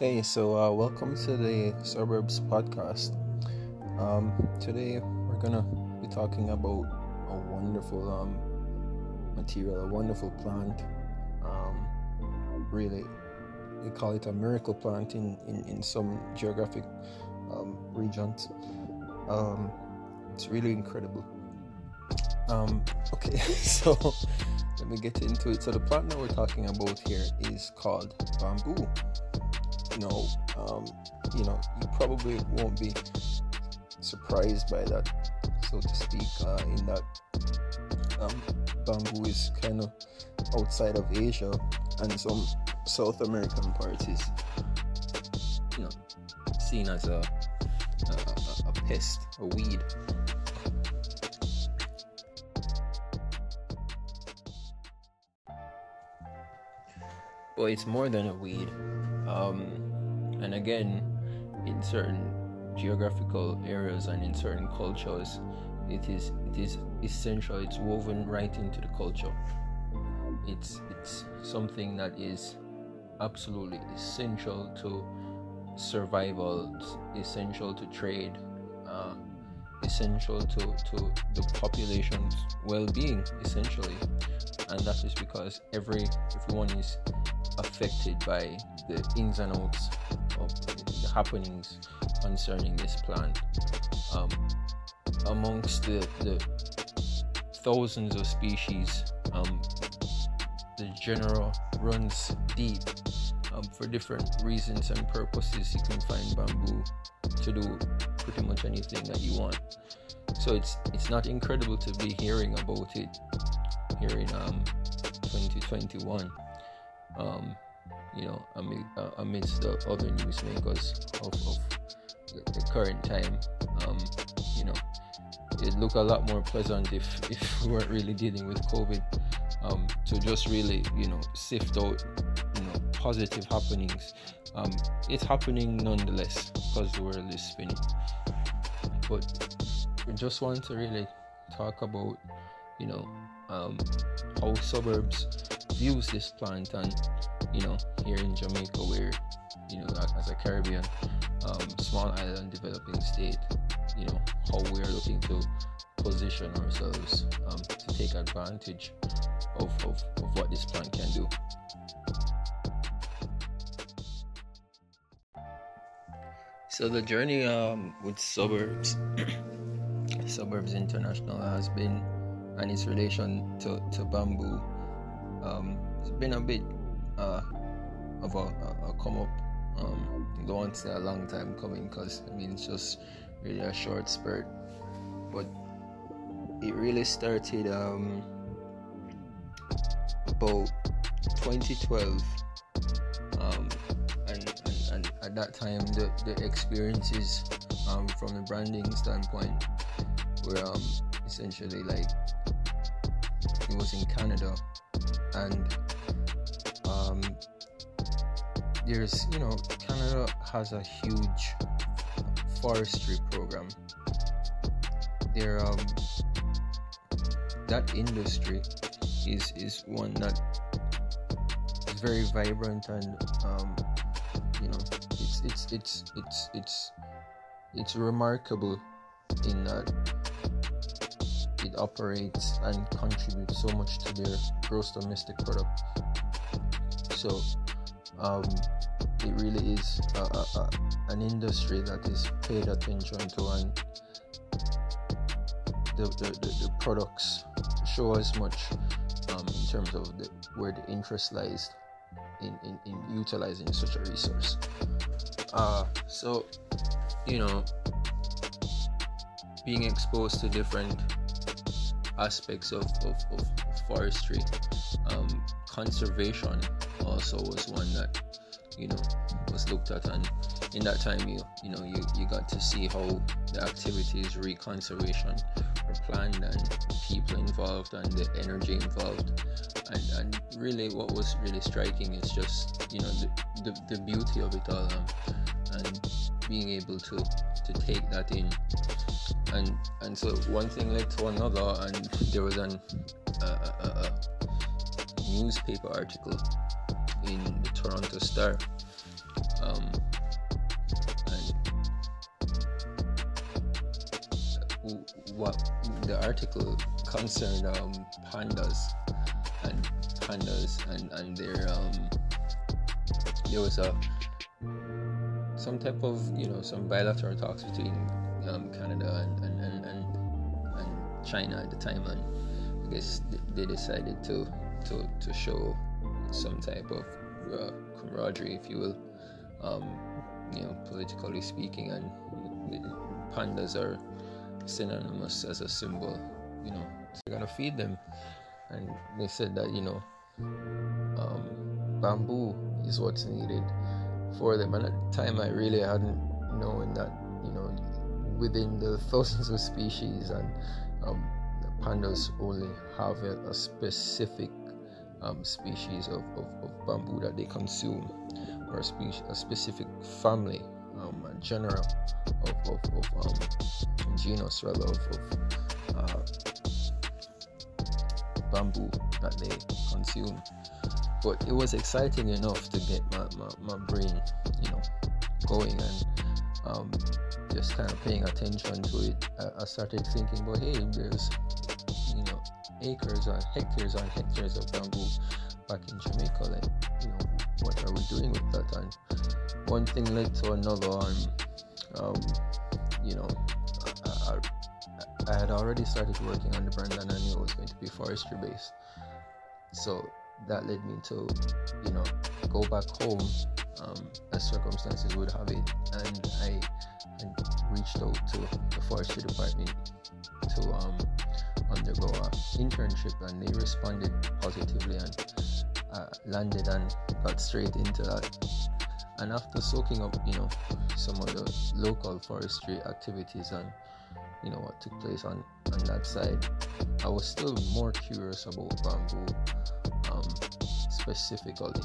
Hey, so uh, welcome to the Suburbs podcast. Um, today we're gonna be talking about a wonderful um, material, a wonderful plant. Um, really, they call it a miracle plant in, in, in some geographic um, regions. Um, it's really incredible. Um, okay, so let me get into it. So the plant that we're talking about here is called bamboo. Know, um, you know, you probably won't be surprised by that, so to speak. Uh, in that um, bamboo is kind of outside of Asia and some South American parts is, you know, seen as a a, a, a pest, a weed. But it's more than a weed. Um, and again, in certain geographical areas and in certain cultures, it is it is essential. It's woven right into the culture. It's it's something that is absolutely essential to survival, essential to trade, uh, essential to, to the population's well-being, essentially, and that is because every everyone is affected by the ins and outs of the happenings concerning this plant. Um, amongst the, the thousands of species, um, the genera runs deep. Um, for different reasons and purposes, you can find bamboo to do pretty much anything that you want. So it's it's not incredible to be hearing about it here in um, 2021 um, you know, uh, amidst the other newsmakers of, of the, the, current time. Um, you know, it'd look a lot more pleasant if, if we weren't really dealing with COVID. Um, to just really, you know, sift out, you know, positive happenings. Um, it's happening nonetheless because the world is spinning. But we just want to really talk about, you know, um, how suburbs views this plant and you know here in Jamaica where you know as a Caribbean um, small island developing state you know how we're looking to position ourselves um, to take advantage of, of, of what this plant can do. So the journey um, with suburbs, suburbs international has been, and its relation to, to bamboo um, it's been a bit uh, of a, a, come up. Um, don't want to say a long time coming because I mean it's just really a short spurt, but it really started um, about 2012. Um, and, and, and, at that time, the, the experiences um, from the branding standpoint were um, essentially like it was in Canada and there's you know Canada has a huge forestry program. There um that industry is is one that is very vibrant and um, you know it's it's it's it's it's it's remarkable in that it operates and contributes so much to their gross domestic product. So, um, it really is a, a, a, an industry that is paid attention to, and the, the, the, the products show as much um, in terms of the, where the interest lies in, in, in utilizing such a resource. Uh, so, you know, being exposed to different aspects of, of, of forestry. Um, conservation also was one that you know was looked at, and in that time, you you know you, you got to see how the activities re-conservation were planned and people involved and the energy involved, and and really what was really striking is just you know the the, the beauty of it all, um, and being able to to take that in. And and so one thing led to another, and there was an uh, a, a newspaper article in the Toronto Star. Um, and what the article concerned um, pandas and pandas and and their um, there was a some type of you know some bilateral talks between um, Canada and and, and and, and China at the time and I guess they decided to to to show some type of uh, camaraderie, if you will, um, you know, politically speaking, and pandas are synonymous as a symbol, you know, so you're gonna feed them, and they said that you know, um, bamboo is what's needed for them, and at the time I really hadn't known that you know, within the thousands of species and um, pandas only have a, a specific um, species of, of, of, bamboo that they consume, or a, species, a specific family, um, a genera of, of, of um, genus rather of, of uh, bamboo that they consume. But it was exciting enough to get my, my, my brain, you know, going and um, just kind of paying attention to it. I, I started thinking, well, hey, there's acres and hectares and hectares of bamboo back in Jamaica. Like, you know, what are we doing with that? And one thing led to another, and um, you know, I, I, I, had already started working on the brand, and I knew it was going to be forestry based. So that led me to, you know, go back home um, as circumstances would have it, and I, I reached out to the forestry department to um, undergo an internship and they responded positively and uh, landed and got straight into that. And after soaking up you know some of the local forestry activities and you know what took place on on that side i was still more curious about bamboo um, specifically.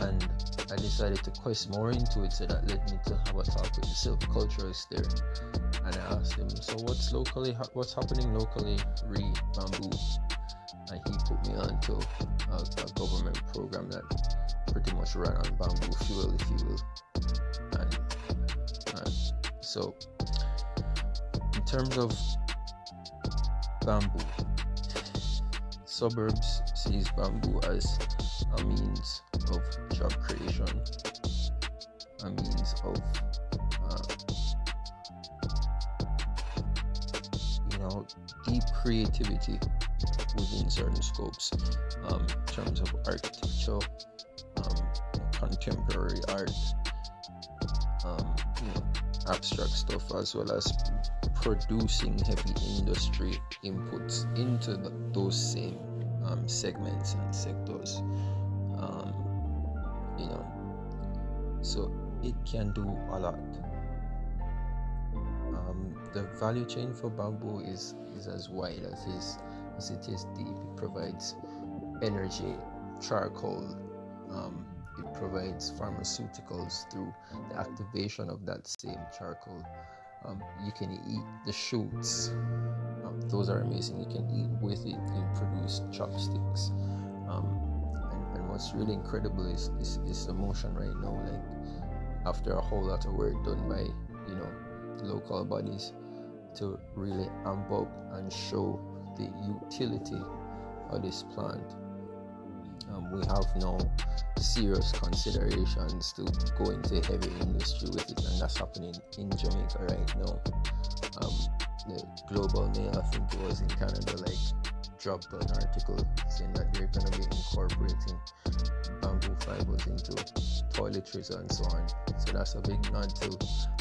And i decided to quest more into it so that led me to have a talk with the silviculturist there and I asked him, "So what's locally? What's happening locally? Re bamboo?" And he put me onto a, a government program that pretty much ran on bamboo fuel, if you will. And, and so, in terms of bamboo, suburbs sees bamboo as a means of job creation, a means of uh, deep creativity within certain scopes um, in terms of architecture, um, contemporary art, um, you know, abstract stuff, as well as producing heavy industry inputs into the, those same um, segments and sectors. Um, you know, so it can do a lot the value chain for bamboo is, is as wide as, is, as it is deep. It provides energy, charcoal, um, it provides pharmaceuticals through the activation of that same charcoal. Um, you can eat the shoots, um, those are amazing. You can eat with it and produce chopsticks. Um, and, and, what's really incredible is, is, is the motion right now. Like after a whole lot of work done by you know local bodies, to really amp up and show the utility of this plant. Um, we have no serious considerations to go into heavy industry with it, and that's happening in Jamaica right now. Um, the Global Mail, I think it was in Canada, like dropped an article saying that they're going to be incorporating bamboo fibers into toiletries and so on. So that's a big nod to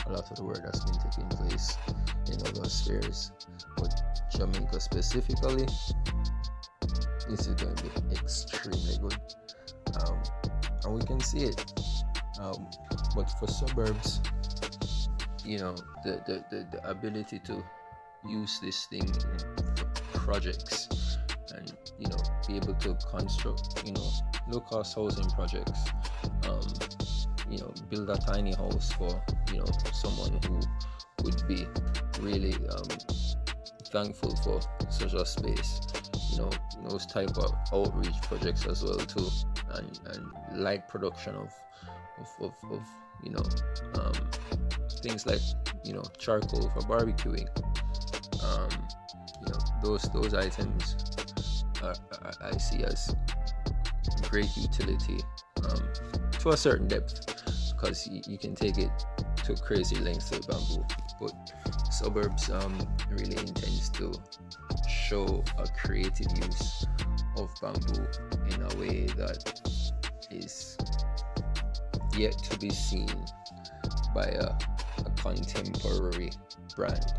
a lot of the work that's been taking place in other spheres. But Jamaica specifically, this is going to be extremely good. Um, and we can see it. Um, but for suburbs, you know, the, the, the, the ability to use this thing for projects you know be able to construct you know low cost housing projects um, you know build a tiny house for you know someone who would be really um, thankful for such a space you know those type of outreach projects as well too and and light production of of, of, of you know um, things like you know charcoal for barbecuing um, you know those those items are, I see as great utility um, to a certain depth because you, you, can take it to crazy lengths with bamboo. But suburbs um, really intends to show a creative use of bamboo in a way that is yet to be seen by a, a contemporary brand